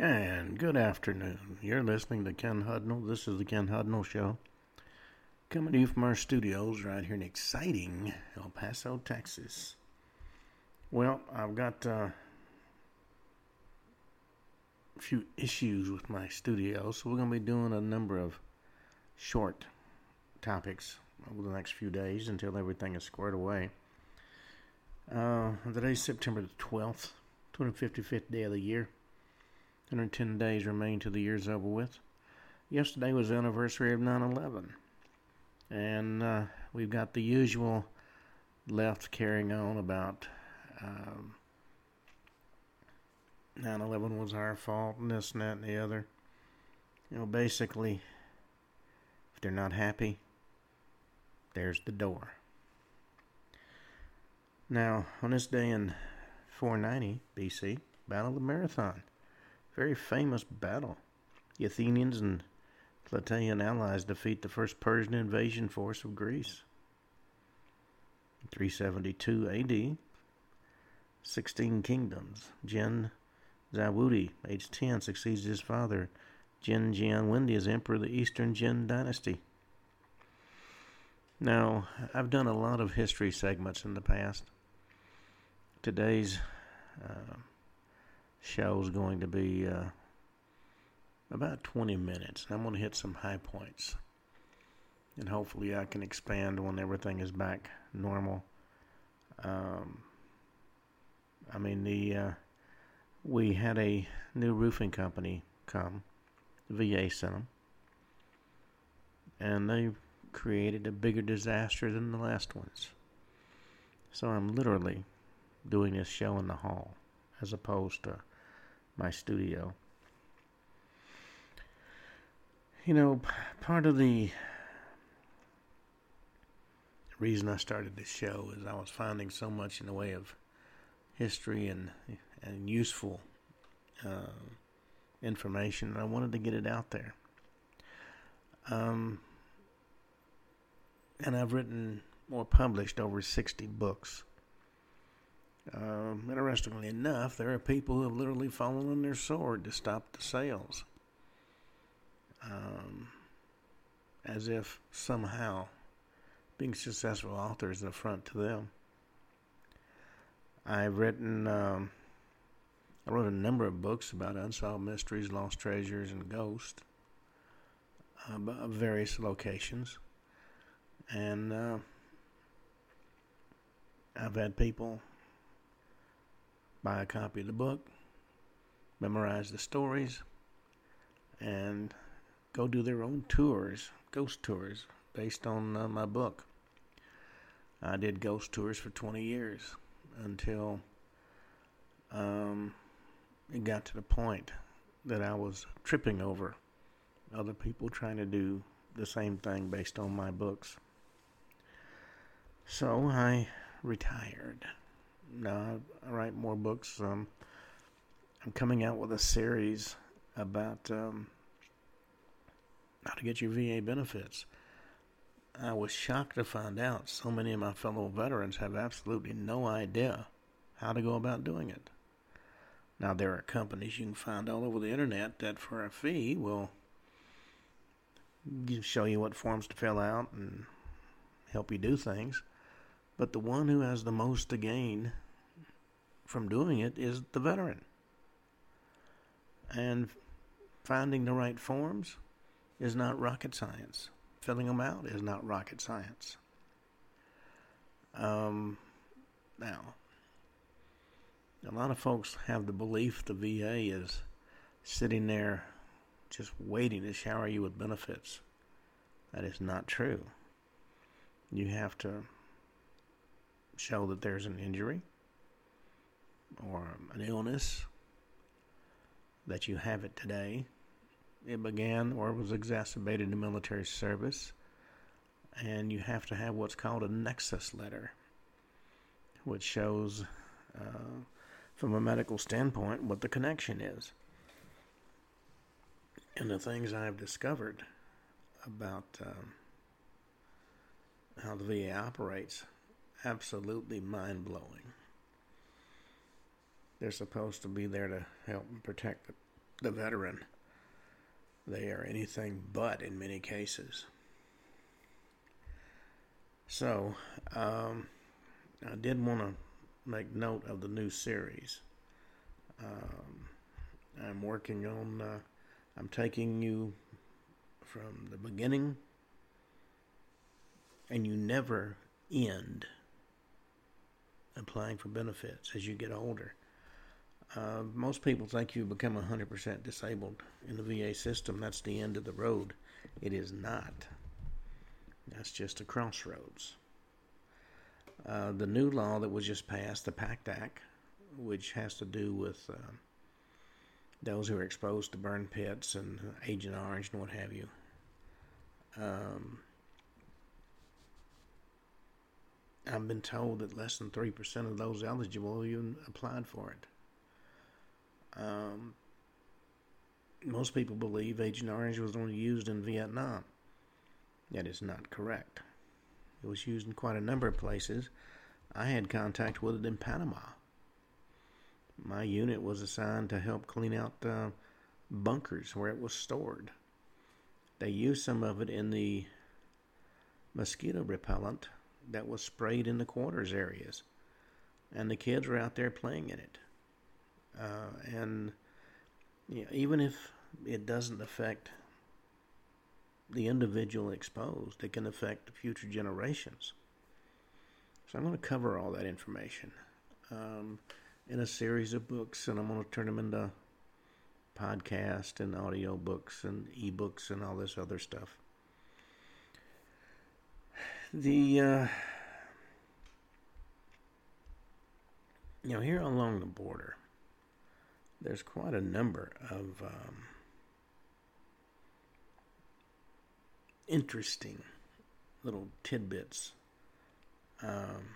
And good afternoon. You're listening to Ken Hudnall. This is the Ken Hudnall Show. Coming to you from our studios right here in exciting El Paso, Texas. Well, I've got uh, a few issues with my studio, so we're going to be doing a number of short topics over the next few days until everything is squared away. Uh, today's September the 12th, 255th day of the year. 110 days remain till the year's over with. Yesterday was the anniversary of 9 11. And uh, we've got the usual left carrying on about um, 9 11 was our fault, and this and that and the other. You know, basically, if they're not happy, there's the door. Now, on this day in 490 BC, Battle of Marathon very famous battle. The Athenians and Plataean allies defeat the first Persian invasion force of Greece. 372 AD, 16 kingdoms. Jin Zawudi, age 10, succeeds his father, Jin Jianwendi, as emperor of the Eastern Jin dynasty. Now, I've done a lot of history segments in the past. Today's uh, show is going to be uh, about 20 minutes. And I'm going to hit some high points. And hopefully, I can expand when everything is back normal. Um, I mean, the uh, we had a new roofing company come. VA sent them, and they created a bigger disaster than the last ones. So I'm literally doing this show in the hall as opposed to my studio. You know, part of the reason I started this show is I was finding so much in the way of history and and useful uh, information. And I wanted to get it out there. Um, and I've written or published over 60 books. Um, interestingly enough, there are people who have literally fallen on their sword to stop the sales. Um, as if somehow being successful authors is an affront to them. I've written, um, I wrote a number of books about unsolved mysteries, lost treasures, and ghosts uh, of various locations. And uh, I've had people buy a copy of the book, memorize the stories, and go do their own tours, ghost tours, based on uh, my book. I did ghost tours for 20 years until um, it got to the point that I was tripping over other people trying to do the same thing based on my books. So I retired no, I write more books. Um, I'm coming out with a series about um, how to get your VA benefits. I was shocked to find out so many of my fellow veterans have absolutely no idea how to go about doing it. Now, there are companies you can find all over the internet that, for a fee, will show you what forms to fill out and help you do things. But the one who has the most to gain from doing it is the veteran. And finding the right forms is not rocket science. Filling them out is not rocket science. Um, now, a lot of folks have the belief the VA is sitting there just waiting to shower you with benefits. That is not true. You have to show that there's an injury or an illness, that you have it today. It began or was exacerbated in military service, and you have to have what's called a nexus letter, which shows, uh, from a medical standpoint, what the connection is. And the things I've discovered about um, how the VA operates absolutely mind blowing. They're supposed to be there to help and protect the the veteran. They are anything but in many cases. So, um, I did want to make note of the new series. Um, I'm working on, uh, I'm taking you from the beginning, and you never end applying for benefits as you get older. Uh, most people think you become 100% disabled in the VA system. That's the end of the road. It is not. That's just a crossroads. Uh, the new law that was just passed, the PACT Act, which has to do with uh, those who are exposed to burn pits and Agent Orange and what have you. Um, I've been told that less than 3% of those eligible even applied for it. Um, most people believe Agent Orange was only used in Vietnam. That is not correct. It was used in quite a number of places. I had contact with it in Panama. My unit was assigned to help clean out uh, bunkers where it was stored. They used some of it in the mosquito repellent that was sprayed in the quarters areas, and the kids were out there playing in it. Uh, and you know, even if it doesn't affect the individual exposed, it can affect future generations. So I'm going to cover all that information um, in a series of books, and I'm going to turn them into podcast and audio books and ebooks and all this other stuff. The uh, you know here along the border, there's quite a number of um, interesting little tidbits. Um,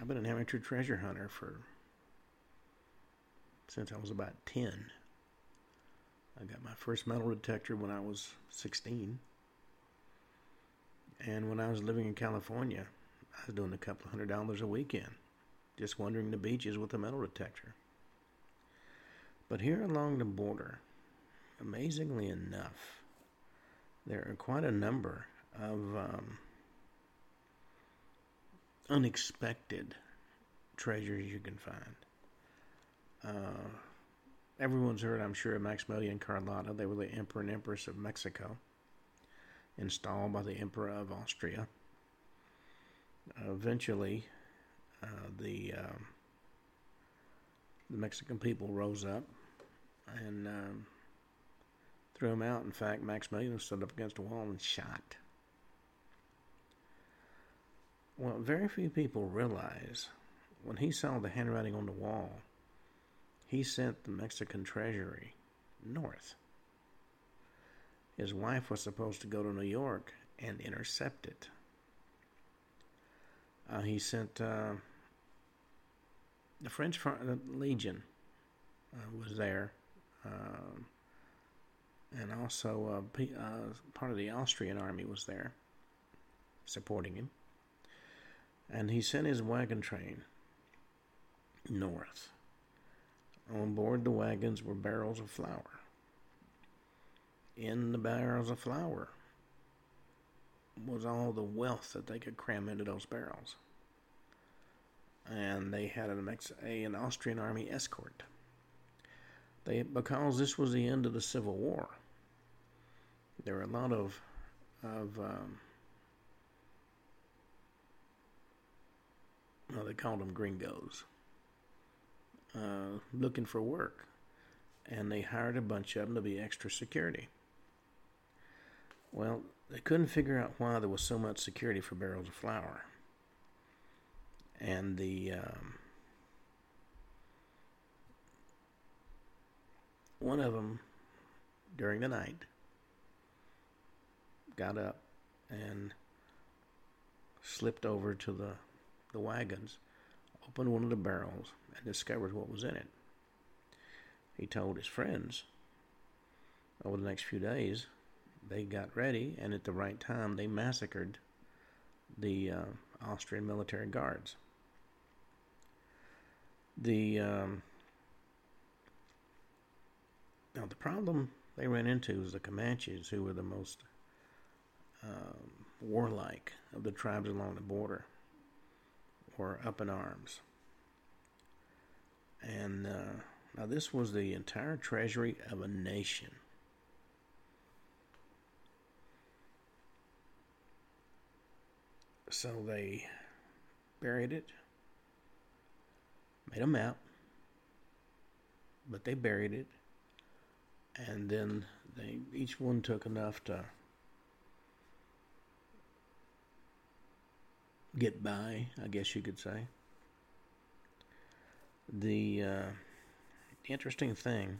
I've been an amateur treasure hunter for since I was about 10. I got my first metal detector when I was 16. And when I was living in California, I was doing a couple hundred dollars a weekend just wandering the beaches with a metal detector. But here along the border, amazingly enough, there are quite a number of um, unexpected treasures you can find. Uh, everyone's heard, I'm sure, of Maximilian Carlotta. They were the Emperor and Empress of Mexico, installed by the Emperor of Austria. Uh, eventually, uh, the um, the Mexican people rose up and um, threw him out. In fact, Maximilian stood up against a wall and shot. Well, very few people realize when he saw the handwriting on the wall, he sent the Mexican treasury north. His wife was supposed to go to New York and intercept it. Uh, he sent uh, the French Legion uh, was there, um, and also uh, uh, part of the Austrian army was there, supporting him. And he sent his wagon train north. On board the wagons were barrels of flour. In the barrels of flour was all the wealth that they could cram into those barrels. And they had an, an Austrian army escort. They, because this was the end of the Civil War, there were a lot of, of um, well, they called them gringos, uh, looking for work. And they hired a bunch of them to be extra security. Well, they couldn't figure out why there was so much security for barrels of flour. And the um, one of them during the night got up and slipped over to the the wagons, opened one of the barrels, and discovered what was in it. He told his friends over the next few days they got ready, and at the right time, they massacred the uh, Austrian military guards. The um, Now, the problem they ran into was the Comanches, who were the most um, warlike of the tribes along the border, were up in arms. And uh, now, this was the entire treasury of a nation. So they buried it, made a map, but they buried it, and then they each one took enough to get by, I guess you could say. The uh, interesting thing,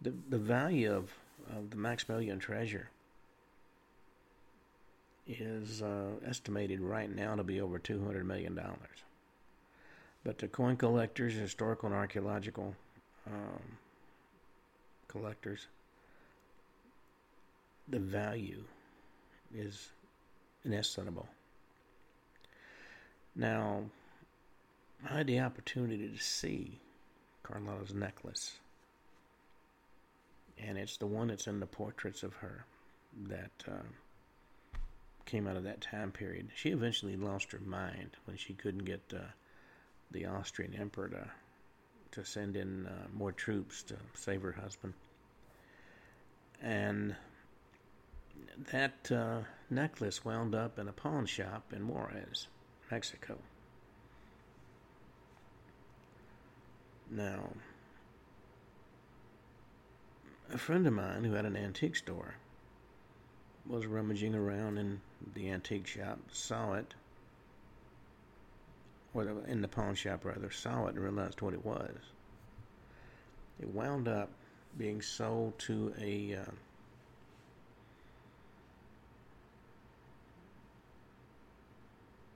the the value of, of the Maximilian treasure is uh, estimated right now to be over two hundred million dollars. But the coin collectors, historical and archaeological um, collectors, the value is inestimable. Now, I had the opportunity to see Carlotta's necklace, and it's the one that's in the portraits of her that uh, came out of that time period. She eventually lost her mind when she couldn't get uh, the Austrian emperor to to send in uh, more troops to save her husband. And that uh, necklace wound up in a pawn shop in Juarez, Mexico. Now, a friend of mine who had an antique store was rummaging around in the antique shop, saw it, or in the pawn shop rather, saw it and realized what it was. It wound up being sold to a uh,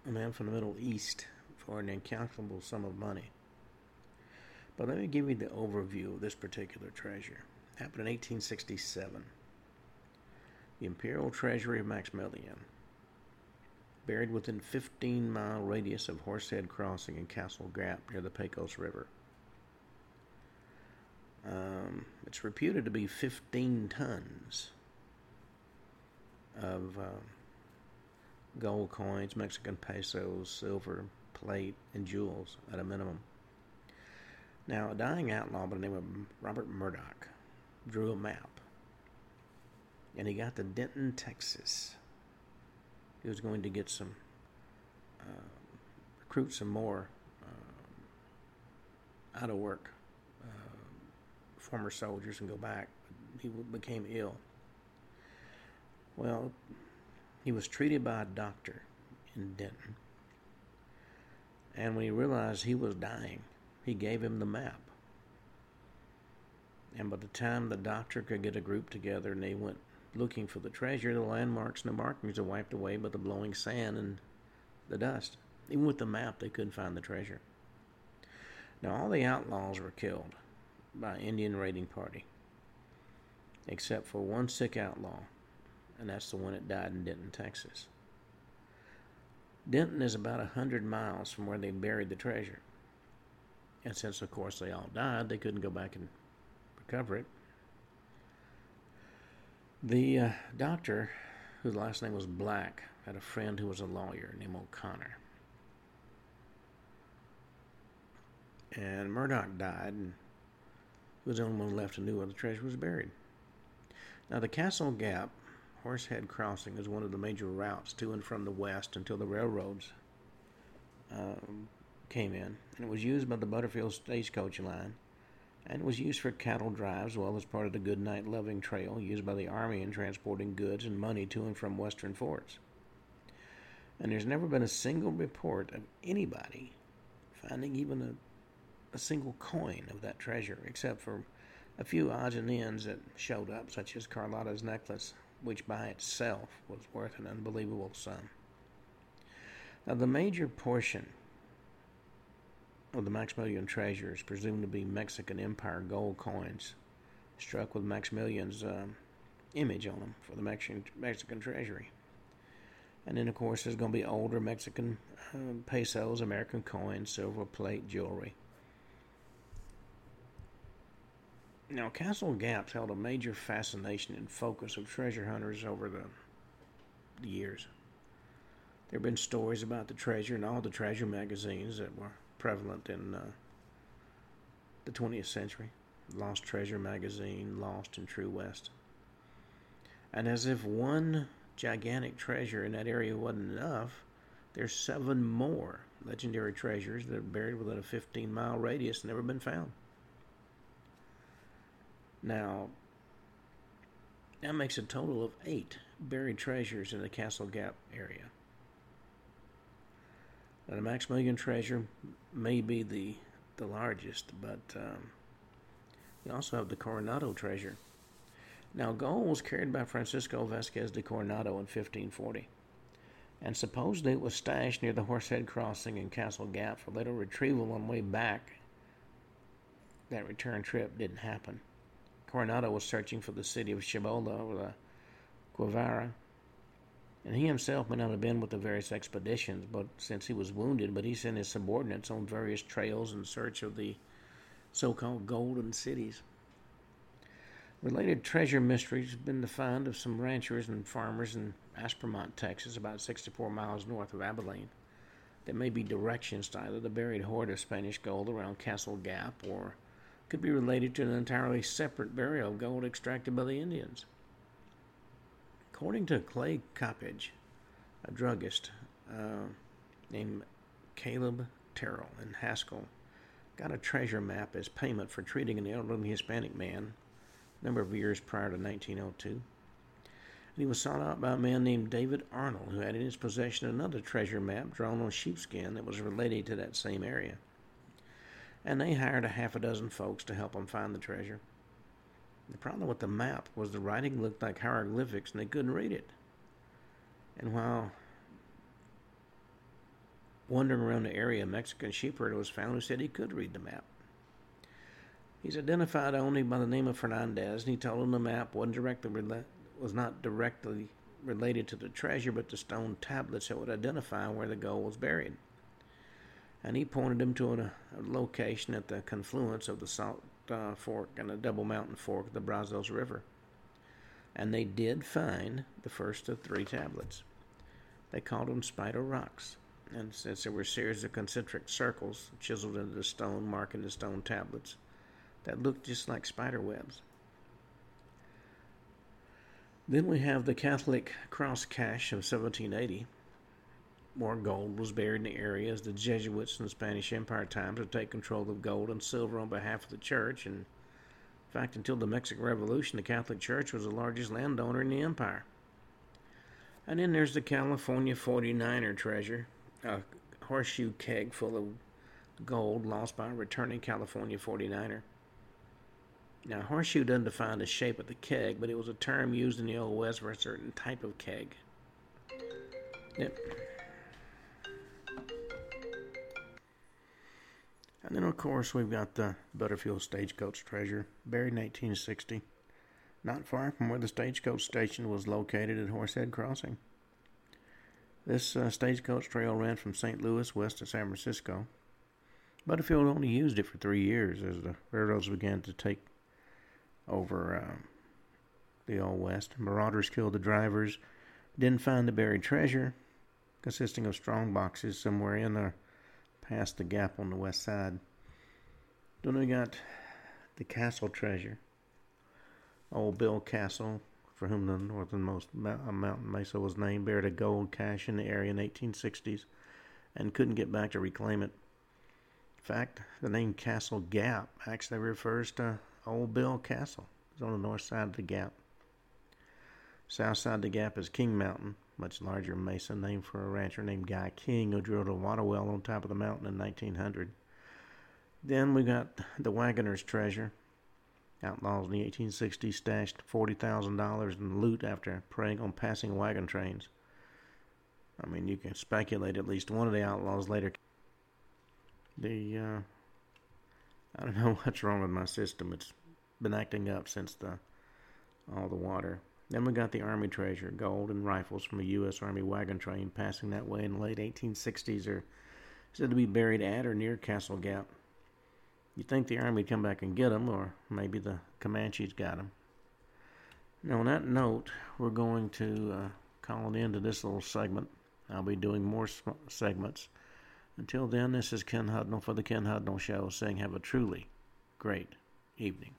a man from the Middle East for an incalculable sum of money. But let me give you the overview of this particular treasure. It happened in 1867. The Imperial Treasury of Maximilian buried within 15 mile radius of Horsehead Crossing and Castle Gap near the Pecos River. Um, it's reputed to be 15 tons of uh, gold coins, Mexican pesos, silver, plate, and jewels at a minimum. Now, a dying outlaw by the name of Robert Murdoch drew a map, and he got to Denton, Texas he was going to get some uh, recruit some more uh, out of work uh, former soldiers and go back. He became ill. Well, he was treated by a doctor in Denton. And when he realized he was dying, he gave him the map. And by the time the doctor could get a group together and they went looking for the treasure, the landmarks and the markings are wiped away by the blowing sand and the dust. Even with the map, they couldn't find the treasure. Now, all the outlaws were killed by Indian raiding party, except for one sick outlaw, and that's the one that died in Denton, Texas. Denton is about a hundred miles from where they buried the treasure. And since, of course, they all died, they couldn't go back and recover it. The uh, doctor, whose last name was Black, had a friend who was a lawyer named O'Connor. And Murdoch died, and he was the only one left who knew where the treasure was buried. Now, the Castle Gap Horsehead Crossing is one of the major routes to and from the west until the railroads um, came in, and it was used by the Butterfield Stagecoach Line and was used for cattle drives as well as part of the Goodnight Loving Trail used by the Army in transporting goods and money to and from western forts. And there's never been a single report of anybody finding even a, a single coin of that treasure, except for a few odds and ends that showed up, such as Carlotta's necklace, which by itself was worth an unbelievable sum. Now, the major portion of the Maximilian treasure is presumed to be Mexican Empire gold coins struck with Maximilian's uh, image on them for the Mexican, Mexican treasury. And then, of course, there's going to be older Mexican uh, pesos, American coins, silver plate, jewelry. Now, Castle Gap's held a major fascination and focus of treasure hunters over the, the years. There have been stories about the treasure in all the treasure magazines that were prevalent in uh, the 20th century Lost Treasure magazine, Lost and True West. And as if one gigantic treasure in that area wasn't enough, there's seven more legendary treasures that are buried within a 15 mile radius and never been found. Now, that makes a total of eight buried treasures in the Castle Gap area. Now, the Maximilian treasure may be the, the largest, but um, you also have the Coronado treasure. Now, gold was carried by Francisco Vasquez de Coronado in 1540, and supposedly it was stashed near the Horsehead Crossing in Castle Gap for later retrieval on the way back. That return trip didn't happen. Coronado was searching for the city of Cibola or the Quivira, and he himself may not have been with the various expeditions, but since he was wounded, but he sent his subordinates on various trails in search of the so-called golden cities. Related treasure mysteries have been the find of some ranchers and farmers in Aspermont, Texas, about 64 miles north of Abilene. That may be directions to either the buried hoard of Spanish gold around Castle Gap or could be related to an entirely separate burial of gold extracted by the Indians. According to Clay Coppage, a druggist uh, named Caleb Terrell in Haskell, got a treasure map as payment for treating an elderly Hispanic man a number of years prior to 1902. And he was sought out by a man named David Arnold, who had in his possession another treasure map drawn on sheepskin that was related to that same area. And they hired a half a dozen folks to help them find the treasure. The problem with the map was the writing looked like hieroglyphics and they couldn't read it. And while wandering around the area, a Mexican sheepherder was found who said he could read the map. He's identified only by the name of Fernandez, and he told him the map wasn't directly rela- was not directly related to the treasure, but the stone tablets that would identify where the gold was buried. And he pointed him to a, a location at the confluence of the Salt uh, Fork and the Double Mountain Fork of the Brazos River. And they did find the first of three tablets. They called them Spider Rocks. And since there were a series of concentric circles chiseled into the stone, marking the stone tablets, that looked just like spider webs. Then we have the Catholic cross cache of 1780. More gold was buried in the area as the Jesuits in the Spanish Empire times would take control of gold and silver on behalf of the church. And in fact, until the Mexican Revolution, the Catholic Church was the largest landowner in the empire. And then there's the California 49er treasure, a horseshoe keg full of gold lost by a returning California 49er. Now, horseshoe doesn't define the shape of the keg, but it was a term used in the Old West for a certain type of keg. Yep. And then, of course, we've got the Butterfield Stagecoach treasure, buried in 1860, not far from where the stagecoach station was located at Horsehead Crossing. This uh, stagecoach trail ran from St. Louis west to San Francisco. Butterfield only used it for three years as the railroads began to take over uh, the Old West. Marauders killed the drivers, didn't find the buried treasure, consisting of strong boxes somewhere in there past the gap on the west side. Then we got the castle treasure. Old Bill Castle, for whom the northernmost uh, mountain mesa was named, buried a gold cache in the area in the 1860s and couldn't get back to reclaim it. In fact, the name Castle Gap actually refers to Old Bill Castle. It's on the north side of the gap. South side of the gap is King Mountain, much larger mesa named for a rancher named Guy King who drilled a water well on top of the mountain in 1900. Then we got the Wagoner's Treasure. Outlaws in the 1860s stashed $40,000 in loot after preying on passing wagon trains. I mean, you can speculate at least one of the outlaws later. The uh, I don't know what's wrong with my system. It's been acting up since the all the water. Then we got the Army treasure, gold and rifles from a U.S. Army wagon train passing that way in the late 1860s are said to be buried at or near Castle Gap. You think the Army would come back and get them, or maybe the Comanches got them. Now, on that note, we're going to uh, call an end to this little segment. I'll be doing more segments. Until then, this is Ken Hudnall for the Ken Hudnall Show saying have a truly great evening.